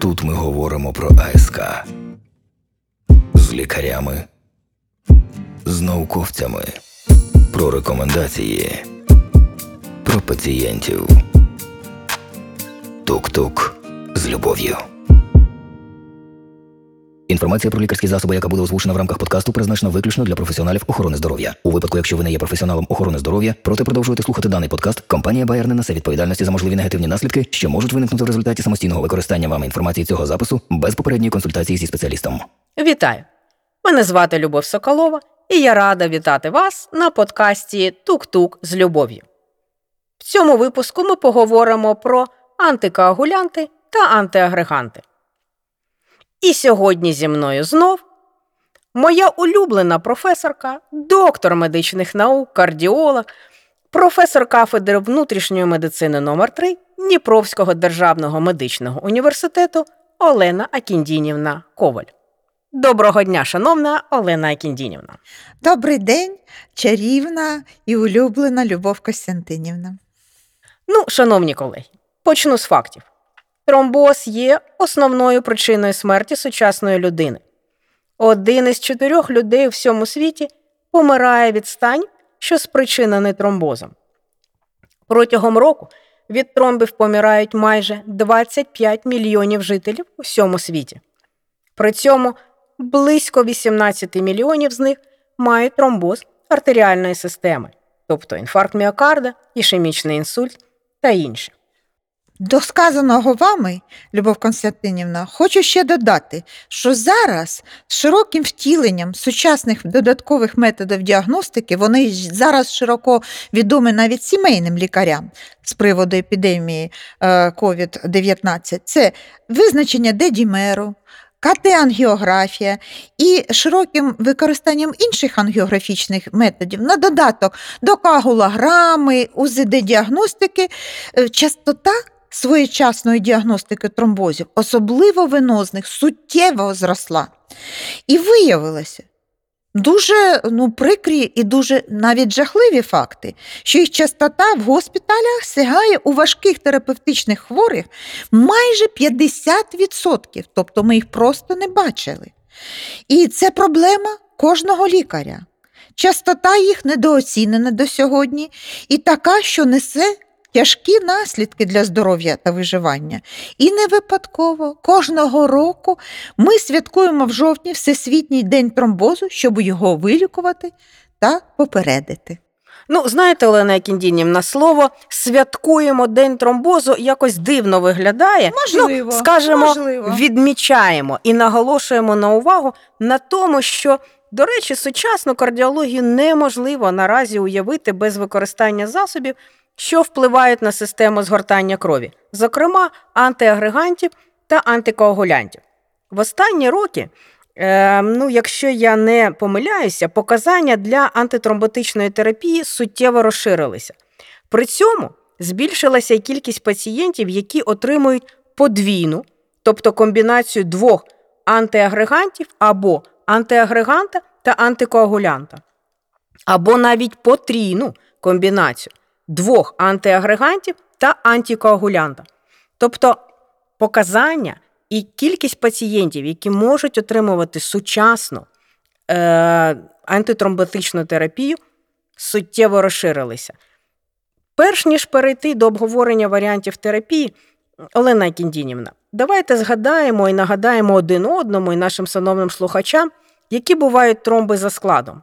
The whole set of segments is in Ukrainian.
Тут ми говоримо про АСК з лікарями, з науковцями, про рекомендації, про пацієнтів. Тук-тук з любов'ю. Інформація про лікарські засоби, яка буде озвучена в рамках подкасту, призначена виключно для професіоналів охорони здоров'я. У випадку, якщо ви не є професіоналом охорони здоров'я, проте продовжуєте слухати даний подкаст, компанія Bayer не несе відповідальності за можливі негативні наслідки, що можуть виникнути в результаті самостійного використання вами інформації цього запису без попередньої консультації зі спеціалістом. Вітаю! Мене звати Любов Соколова, і я рада вітати вас на подкасті Тук-Тук з любов'ю. В цьому випуску ми поговоримо про антикоагулянти та антиагреганти. І сьогодні зі мною знов моя улюблена професорка, доктор медичних наук, кардіолог, професор кафедри внутрішньої медицини номер 3 Дніпровського державного медичного університету Олена Акіндінівна Коваль. Доброго дня, шановна Олена Акіндінівна. Добрий день, чарівна і улюблена Любов Костянтинівна. Ну, шановні колеги, почну з фактів. Тромбоз є основною причиною смерті сучасної людини. Один із чотирьох людей у всьому світі помирає від стань, що спричинений тромбозом. Протягом року від тромбів помирають майже 25 мільйонів жителів у всьому світі. При цьому близько 18 мільйонів з них мають тромбоз артеріальної системи, тобто інфаркт міокарда, ішемічний інсульт та інше. До сказаного вами, Любов Константинівна, хочу ще додати, що зараз широким втіленням сучасних додаткових методів діагностики вони зараз широко відомі навіть сімейним лікарям з приводу епідемії COVID-19. Е, Це визначення дедімеру, КТ-ангіографія і широким використанням інших ангіографічних методів на додаток до кагулограми, УЗД-діагностики, е, частота своєчасної діагностики тромбозів, особливо венозних, суттєво зросла. І виявилося дуже ну, прикрі і дуже навіть жахливі факти, що їх частота в госпіталях сягає у важких терапевтичних хворих майже 50%, тобто ми їх просто не бачили. І це проблема кожного лікаря. Частота їх недооцінена до сьогодні і така, що несе тяжкі наслідки для здоров'я та виживання. І не випадково кожного року ми святкуємо в жовтні Всесвітній день тромбозу, щоб його вилікувати та попередити. Ну, знаєте, Олена Кіндінівна, слово святкуємо день тромбозу якось дивно виглядає. Можливо, ну, скажімо, можливо. відмічаємо і наголошуємо на увагу на тому, що, до речі, сучасну кардіологію неможливо наразі уявити без використання засобів, що впливають на систему згортання крові, зокрема антиагрегантів та антикоагулянтів. В останні роки, е, ну, якщо я не помиляюся, показання для антитромботичної терапії суттєво розширилися. При цьому збільшилася кількість пацієнтів, які отримують подвійну, тобто комбінацію двох антиагрегантів або антиагреганта та антикоагулянта, або навіть потрійну комбінацію двох антиагрегантів та антикоагулянта. Тобто показання і кількість пацієнтів, які можуть отримувати сучасну е, антитромботичну терапію, суттєво розширилися. Перш ніж перейти до обговорення варіантів терапії, Олена Кіндінівна, давайте згадаємо і нагадаємо один одному і нашим шановним слухачам, які бувають тромби за складом.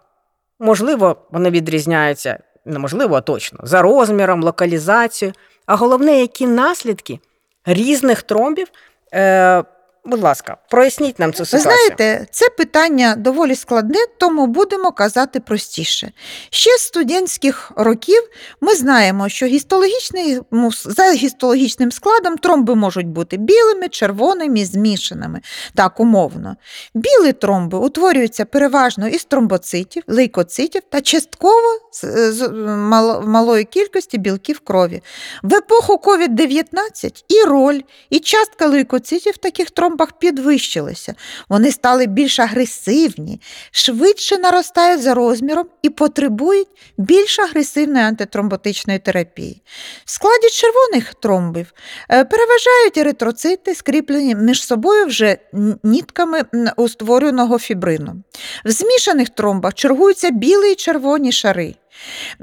Можливо, вони відрізняються неможливо, а точно, за розміром, локалізацією, а головне, які наслідки різних тромбів. Е, Будь ласка, проясніть нам цю ситуацію. Ви знаєте, це питання доволі складне, тому будемо казати простіше. Ще з студентських років ми знаємо, що гістологічний, за гістологічним складом тромби можуть бути білими, червоними, змішаними, так умовно. Білі тромби утворюються переважно із тромбоцитів, лейкоцитів та частково з малої кількості білків крові. В епоху COVID-19 і роль, і частка лейкоцитів таких тромб тромбах підвищилися. Вони стали більш агресивні, швидше наростають за розміром і потребують більш агресивної антитромботичної терапії. В складі червоних тромбів е, переважають еритроцити, скріплені між собою вже нітками м, утворюваного фібрину. В змішаних тромбах чергуються білі і червоні шари.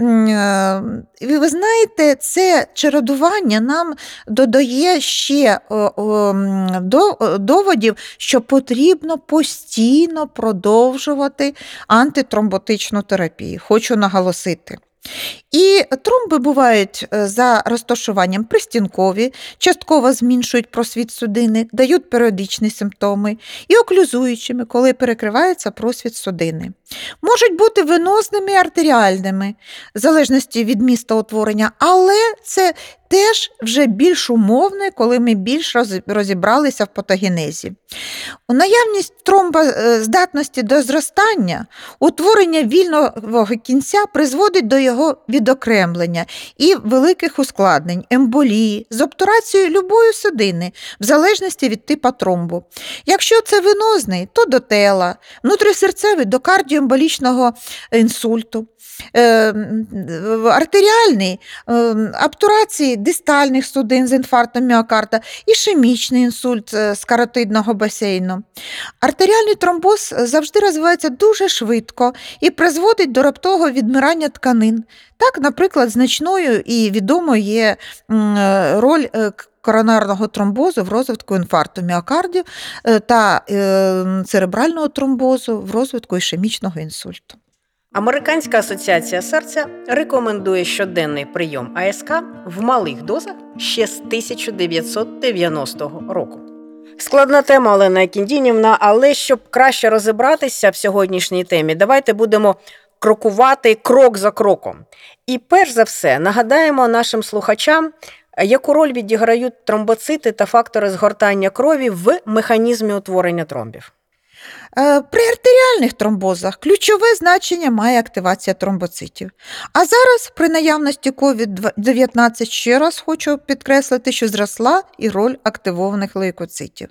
Е, Ви знаєте, це чередування нам додає ще м, до- доводів, що потрібно постійно продовжувати антитромботичну терапію. Хочу наголосити. І тромби бувають е, за розташуванням пристінкові, частково зменшують просвіт судини, дають періодичні симптоми і оклюзуючими, коли перекривається просвіт судини. Можуть бути венозними і артеріальними, в залежності від міста утворення, але це теж вже більш умовне, коли ми більш розібралися в патогенезі. У наявність тромбоздатності до зростання, утворення вільного кінця призводить до його відокремлення і великих ускладнень, емболії, з обтурацією любої судини, в залежності від типу тромбу. Якщо це венозний, то до тела, внутрісерцевий до кардіоемболічного інсульту. Е, артеріальний е, обтурації дистальних судин з інфарктом міокарда, ішемічний інсульт е, з каротидного басейну. Артеріальний тромбоз завжди розвивається дуже швидко і призводить до раптового відмирання тканин. Так, наприклад, значною і відомою є е, роль е, коронарного тромбозу в розвитку інфаркту міокардів е, та е, церебрального тромбозу в розвитку ішемічного інсульту. Американська асоціація серця рекомендує щоденний прийом АСК в малих дозах ще з 1990 року. Складна тема, Олена Кіндінівна, але щоб краще розібратися в сьогоднішній темі, давайте будемо крокувати крок за кроком. І перш за все нагадаємо нашим слухачам, яку роль відіграють тромбоцити та фактори згортання крові в механізмі утворення тромбів. Е, При артеріальних тромбозах ключове значення має активація тромбоцитів. А зараз, при наявності COVID-19, ще раз хочу підкреслити, що зросла і роль активованих лейкоцитів.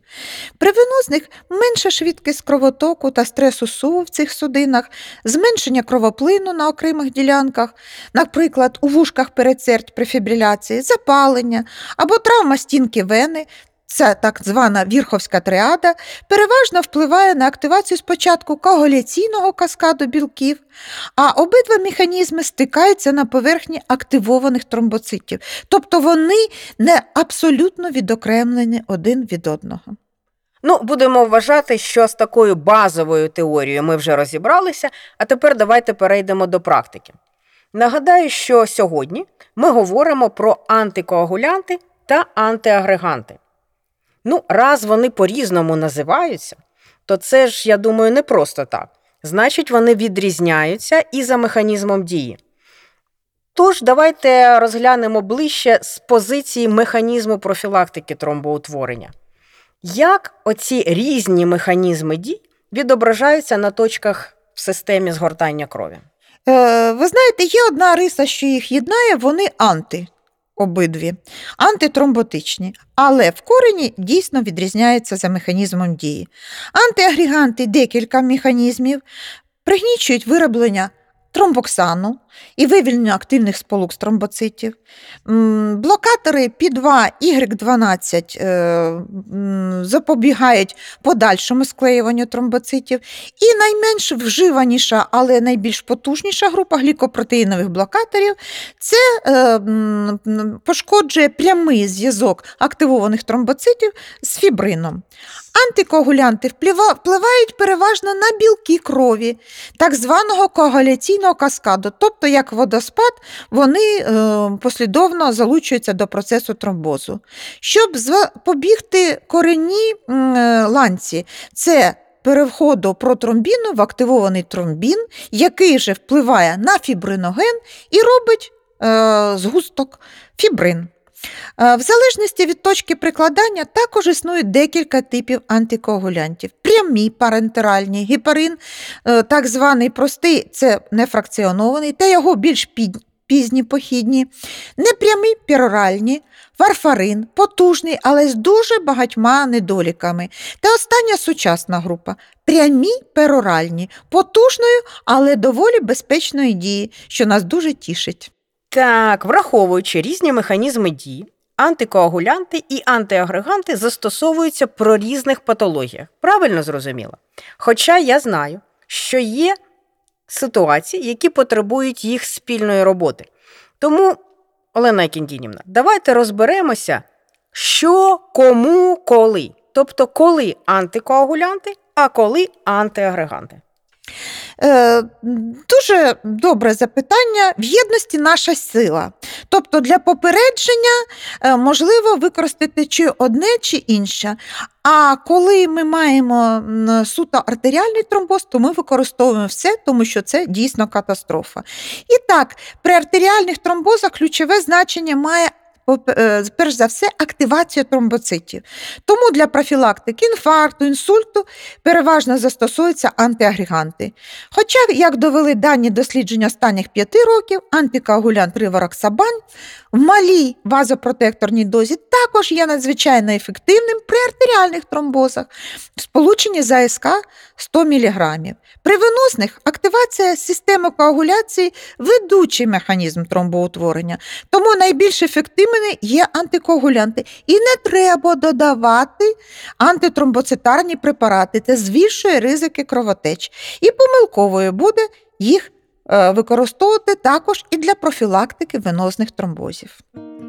При венозних менша швидкість кровотоку та стресу суву в цих судинах, зменшення кровоплину на окремих ділянках, наприклад, у вушках передсердь при фібриляції, запалення або травма стінки вени. Ця так звана вірховська тріада переважно впливає на активацію спочатку коагуляційного каскаду білків, а обидва механізми стикаються на поверхні активованих тромбоцитів, тобто вони не абсолютно відокремлені один від одного. Ну, будемо вважати, що з такою базовою теорією ми вже розібралися, а тепер давайте перейдемо до практики. Нагадаю, що сьогодні ми говоримо про антикоагулянти та антиагреганти. Ну, раз вони по-різному називаються, то це ж, я думаю, не просто так. Значить, вони відрізняються і за механізмом дії. Тож, давайте розглянемо ближче з позиції механізму профілактики тромбоутворення. Як оці різні механізми дій відображаються на точках в системі згортання крові? Е, ви знаєте, є одна риса, що їх єднає, вони анти. Обидві. Антитромботичні, але в корені дійсно відрізняється за механізмом дії. Антиагріганти декілька механізмів. Пригнічують вироблення тромбоксану і вивільнення активних сполук з тромбоцитів. Блокатори P2, Y12 е, запобігають подальшому склеюванню тромбоцитів. І найменш вживаніша, але найбільш потужніша група глікопротеїнових блокаторів це е, пошкоджує прямий зв'язок активованих тромбоцитів з фібрином. Антикоагулянти впливають переважно на білки крові, так званого коагуляційного каскаду, тобто як водоспад, вони е, послідовно залучуються до процесу тромбозу. Щоб запобігти коренній е, ланці, це переходу протромбіну в активований тромбін, який же впливає на фібриноген і робить е, згусток фібрин. Е, В залежності від точки прикладання також існує декілька типів антикоагулянтів. Прямі парентеральні, гепарин, е, так званий простий, це нефракціонований, та його більш пізні похідні, непрямі пероральні, варфарин, потужний, але з дуже багатьма недоліками. Та остання сучасна група прямі пероральні, потужною, але доволі безпечної дії, що нас дуже тішить. Так, враховуючи різні механізми дії, антикоагулянти і антиагреганти застосовуються про різних патологіях. Правильно зрозуміло? Хоча я знаю, що є ситуації, які потребують їх спільної роботи. Тому, Олена Кіндінівна, давайте розберемося, що, кому, коли. Тобто, коли антикоагулянти, а коли антиагреганти. Е, дуже добре запитання. В єдності наша сила. Тобто для попередження е, можливо використати чи одне, чи інше. А коли ми маємо суто артеріальний тромбоз, то ми використовуємо все, тому що це дійсно катастрофа. І так, при артеріальних тромбозах ключове значення має. Е, Перш за все, активація тромбоцитів. Тому для профілактики інфаркту, інсульту переважно застосуються антиагреганти. Хоча, як довели дані дослідження останніх п'яти років, антикоагулянт ривароксабань в малій вазопротекторній дозі також є надзвичайно ефективним при артеріальних тромбозах, в сполученні з АСК 100 мг. При венозних активація системи коагуляції ведучий механізм тромбоутворення, тому найбільш ефективними є антикоагулянти. І не треба додавати антитромбоцитарні препарати, це збільшує ризики кровотеч. І помилковою буде їх е, використовувати також і для профілактики венозних тромбозів.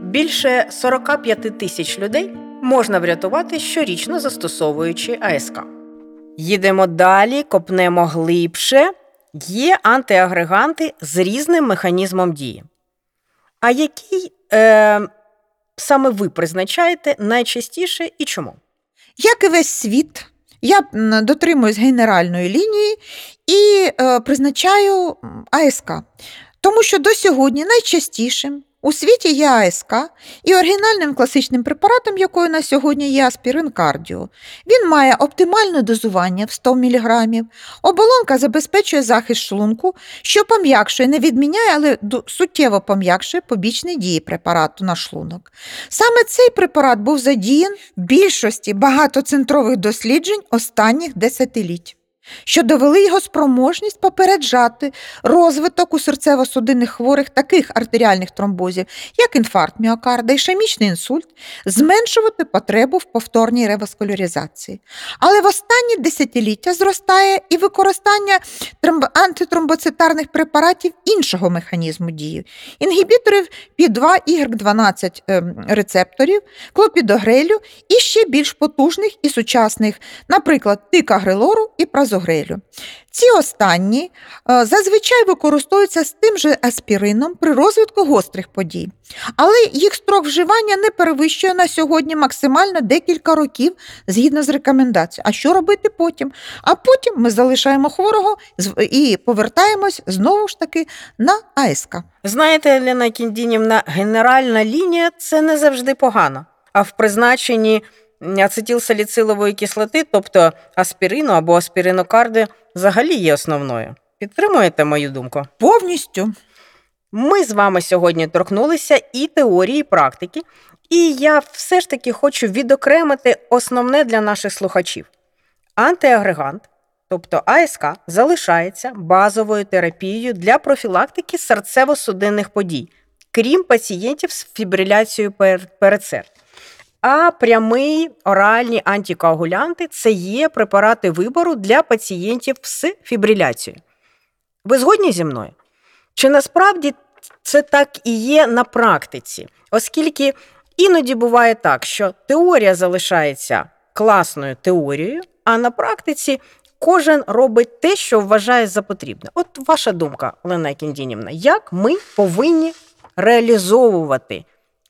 Більше 45 тисяч людей можна врятувати щорічно застосовуючи АСК. Їдемо далі, копнемо глибше. Є антиагреганти з різним механізмом дії. А який е, саме ви призначаєте найчастіше і чому? Як і весь світ, я дотримуюсь генеральної лінії і е, призначаю АСК, тому що до сьогодні найчастішим у світі є АСК, і оригінальним класичним препаратом, якою на сьогодні є аспірин кардіо. Він має оптимальне дозування в 100 мг. Оболонка забезпечує захист шлунку, що пом'якшує, не відміняє, але суттєво пом'якшує побічні дії препарату на шлунок. Саме цей препарат був задіян в більшості багатоцентрових досліджень останніх десятиліть, що довели його спроможність попереджати розвиток у серцево-судинних хворих таких артеріальних тромбозів, як інфаркт міокарда, ішемічний інсульт, зменшувати потребу в повторній реваскуляризації. Але в останні десятиліття зростає і використання тромб- антитромбоцитарних препаратів іншого механізму дії, інгібіторів P2 Y12 ем, рецепторів, клопідогрелю і ще більш потужних і сучасних, наприклад, тикагрелору і празогрелю. Ці останні е, зазвичай використовуються з тим же аспірином при розвитку гострих подій, але їх строк вживання не перевищує на сьогодні максимально декілька років згідно з рекомендацією. А що робити потім? А потім ми залишаємо хворого і повертаємось знову ж таки на АСК. Знаєте, Лена Кіндінівна, генеральна лінія це не завжди погано. А в призначенні ацетилсаліцилової кислоти, тобто аспірину або аспіринокарди, взагалі є основною. Підтримуєте мою думку? Повністю. Ми з вами сьогодні торкнулися і теорії, і практики, і я все ж таки хочу відокремити основне для наших слухачів. Антиагрегант, тобто АСК, залишається базовою терапією для профілактики серцево-судинних подій, крім пацієнтів з фібриляцією пер- передсердь. А прямий оральні антикоагулянти це є препарати вибору для пацієнтів з фібриляцією. Ви згодні зі мною? Чи насправді це так і є на практиці? Оскільки іноді буває так, що теорія залишається класною теорією, а на практиці кожен робить те, що вважає за потрібне. От ваша думка, Олена Кіндінівна, як ми повинні реалізовувати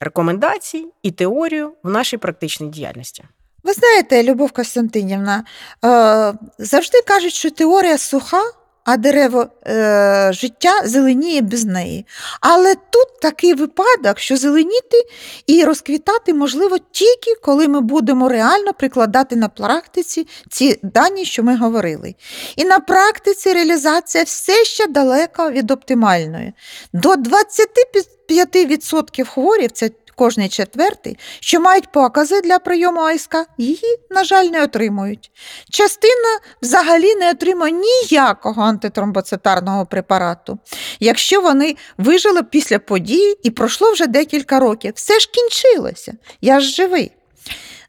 рекомендації і теорію в нашій практичній діяльності? Ви знаєте, Любов Костянтинівна, е, завжди кажуть, що теорія суха, а дерево е, життя зеленіє без неї. Але тут такий випадок, що зеленіти і розквітати можливо тільки коли ми будемо реально прикладати на практиці ці дані, що ми говорили. І на практиці реалізація все ще далека від оптимальної. До 25% хворів, це кожний четвертий, що мають покази для прийому АСК, її, на жаль, не отримують. Частина взагалі не отримує ніякого антитромбоцитарного препарату. Якщо вони вижили після події і пройшло вже декілька років, все ж кінчилося. Я ж живий.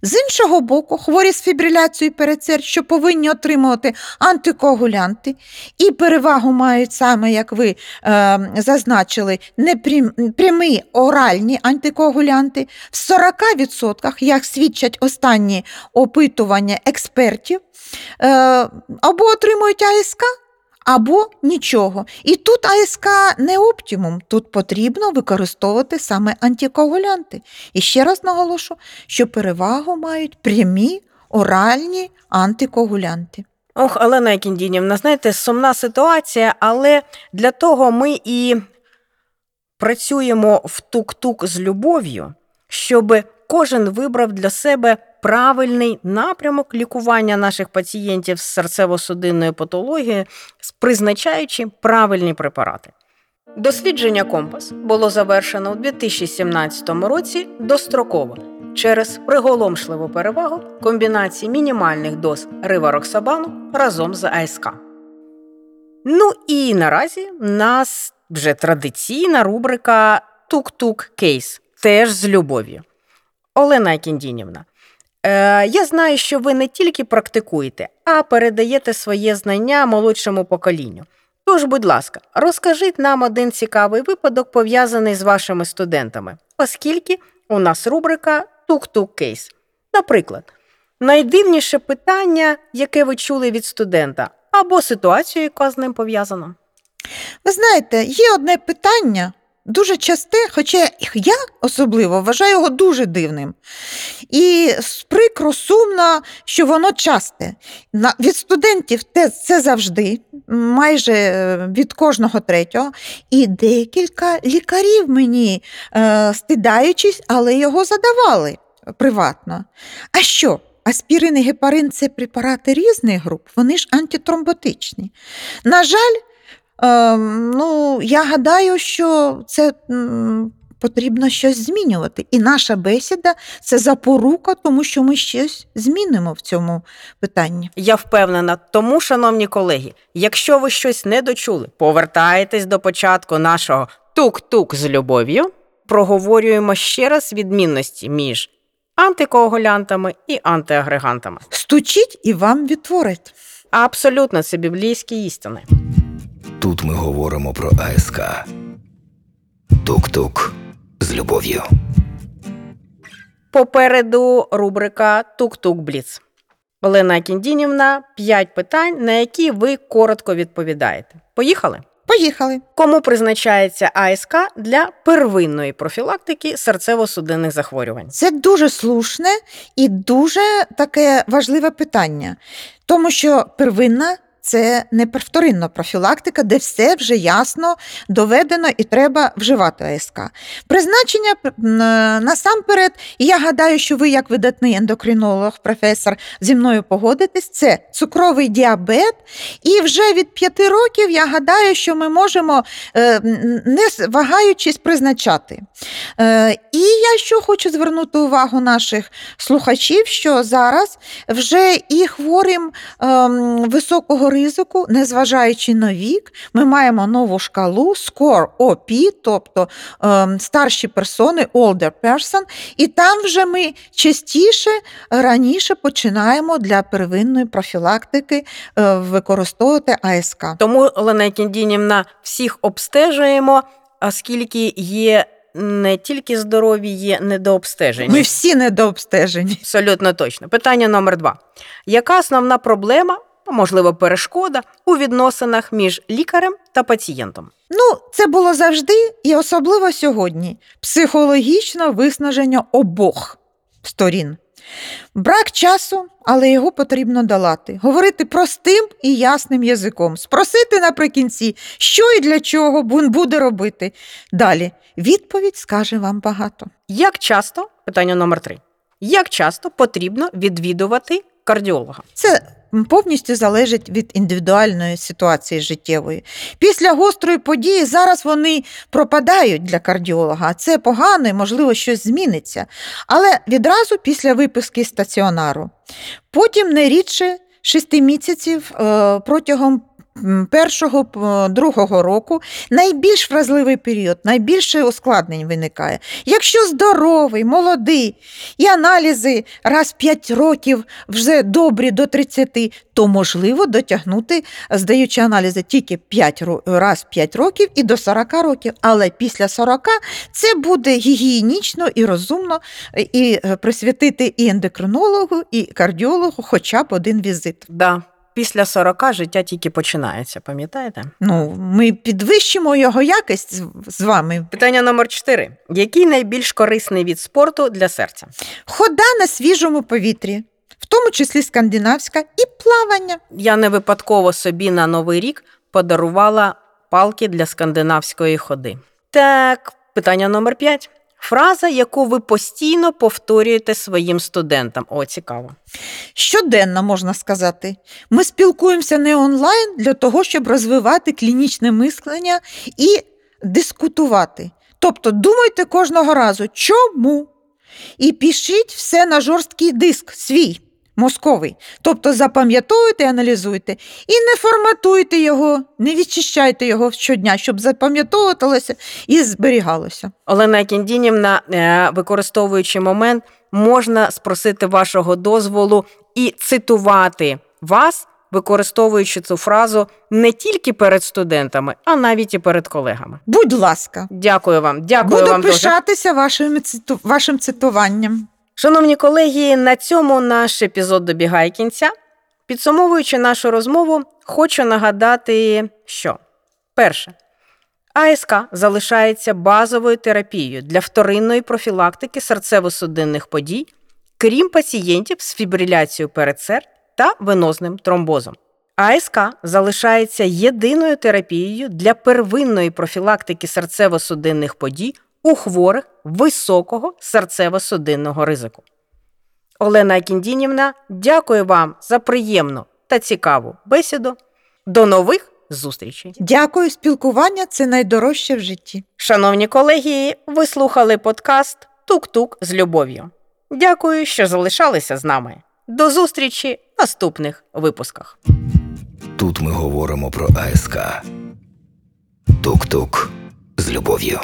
З іншого боку, хворі з фібриляцією передсердь, що повинні отримувати антикоагулянти, і перевагу мають саме, як ви е, зазначили, непрямі оральні антикоагулянти. В 40%, як свідчать останні опитування експертів, е, або отримують АСК, або нічого. І тут АСК не оптимум, тут потрібно використовувати саме антикоагулянти. І ще раз наголошу, що перевагу мають прямі оральні антикоагулянти. Ох, Олена Кіндінівна, знаєте, сумна ситуація, але для того ми і працюємо в тук-тук з любов'ю, щоб кожен вибрав для себе правильний напрямок лікування наших пацієнтів з серцево-судинною патологією, призначаючи правильні препарати. Дослідження Компас було завершено у 2017 році достроково через приголомшливу перевагу комбінації мінімальних доз ривароксабану разом з АСК. Ну і наразі нас вже традиційна рубрика Тук-тук кейс теж з любов'ю. Олена Кіндінівна, е, я знаю, що ви не тільки практикуєте, а передаєте своє знання молодшому поколінню. Тож, будь ласка, розкажіть нам один цікавий випадок, пов'язаний з вашими студентами, оскільки у нас рубрика Тук-тук кейс. Наприклад, найдивніше питання, яке ви чули від студента, або ситуацію, яка з ним пов'язана. Ви знаєте, є одне питання, дуже часте, хоча я особливо вважаю його дуже дивним. І прикро, сумно, що воно часте. Від студентів це завжди, майже е, від кожного третього. І декілька лікарів мені, е, стидаючись, але його задавали приватно. А що? Аспірин і гепарин це препарати різних груп, вони ж антитромботичні. На жаль, ну, я гадаю, що це потрібно щось змінювати. І наша бесіда це запорука, тому що ми щось змінимо в цьому питанні. Я впевнена, тому, шановні колеги, якщо ви щось не дочули, повертаєтесь до початку нашого тук-тук з любов'ю, проговорюємо ще раз відмінності між антикоагулянтами і антиагрегантами. Стучіть і вам відтворять. Абсолютно це біблійські істини. Тут ми говоримо про АСК. Тук-тук з любов'ю. Попереду рубрика Тук-тук Бліц. Олена Кіндінівна, п'ять питань, на які ви коротко відповідаєте. Поїхали? Поїхали. Кому призначається АСК для первинної профілактики серцево-судинних захворювань? Це дуже слушне і дуже таке важливе питання, тому що первинна. Це не вторинна профілактика, де все вже ясно доведено і треба вживати АСК. Призначення насамперед, і я гадаю, що ви, як видатний ендокринолог, професор, зі мною погодитесь, це цукровий діабет. І вже від п'яти років я гадаю, що ми можемо е, не вагаючись призначати. Е, І я що хочу звернути увагу наших слухачів, що зараз вже і хворим ем, високого ризику, незважаючи на вік, ми маємо нову шкалу SCORE OP, тобто ем, старші персони, older person, і там вже ми частіше раніше починаємо для первинної профілактики е, використовувати АСК. Тому, Олена Кіндінівна, всіх обстежуємо, оскільки є не тільки здорові, є недообстежені. Ми всі недообстежені. Абсолютно точно. Питання номер два. Яка основна проблема, можливо, перешкода у відносинах між лікарем та пацієнтом? Ну, це було завжди і особливо сьогодні. Психологічне виснаження обох сторін. Брак часу, але його потрібно долати. Говорити простим і ясним язиком. Спросити наприкінці, що і для чого він буде робити. Далі відповідь скаже вам багато. Як часто, питання номер три. Як часто потрібно відвідувати кардіолога? Це повністю залежить від індивідуальної ситуації життєвої. Після гострої події зараз вони пропадають для кардіолога, це погано і, можливо, щось зміниться. Але відразу після виписки стаціонару. Потім не рідше 6 місяців е, протягом першого другого року найбільш вразливий період, найбільше ускладнень виникає. Якщо здоровий, молодий і аналізи раз 5 років вже добрі до 30, то можливо дотягнути, здаючи аналізи тільки 5 раз 5 років і до 40 років. Але після 40 це буде гігієнічно і розумно е, і е, присвятити і ендокринологу, і кардіологу хоча б один візит. Да. Після 40 життя тільки починається, пам'ятаєте? Ну, ми підвищимо його якість з- вами. Питання номер 4. Який найбільш корисний від спорту для серця? Хода на свіжому повітрі, в тому числі скандинавська, і плавання. Я не випадково собі на Новий рік подарувала палки для скандинавської ходи. Так, питання номер 5. Фраза, яку ви постійно повторюєте своїм студентам. О, цікаво. Щоденно можна сказати. Ми спілкуємося не онлайн для того, щоб розвивати клінічне мислення і дискутувати. Тобто думайте кожного разу, чому? І пишіть все на жорсткий диск свій. Мозковий, тобто запам'ятовуйте і аналізуйте, і не форматуйте його, не відчищайте його щодня, щоб запам'ятовувалося і зберігалося. Олена Кіндінівна, е, використовуючи момент, можна спросити вашого дозволу і цитувати вас, використовуючи цю фразу не тільки перед студентами, а навіть і перед колегами. Будь ласка, Дякую вам. Дякую буду вам дуже. пишатися вашим, циту- вашим цитуванням. Шановні колеги, на цьому наш епізод добігає кінця. Підсумовуючи нашу розмову, хочу нагадати, що перше. АСК залишається базовою терапією для вторинної профілактики серцево-судинних подій, крім пацієнтів з фібриляцією передсердь та венозним тромбозом. АСК залишається єдиною терапією для первинної профілактики серцево-судинних подій у хворих високого серцево-судинного ризику. Олена Кіндінівна, дякую вам за приємну та цікаву бесіду. До нових зустрічей! Дякую, спілкування це найдорожче в житті. Шановні колеги, ви слухали подкаст Тук-Тук з любов'ю. Дякую, що залишалися з нами. До зустрічі в наступних випусках. Тут ми говоримо про АСК. Тук-тук з любов'ю.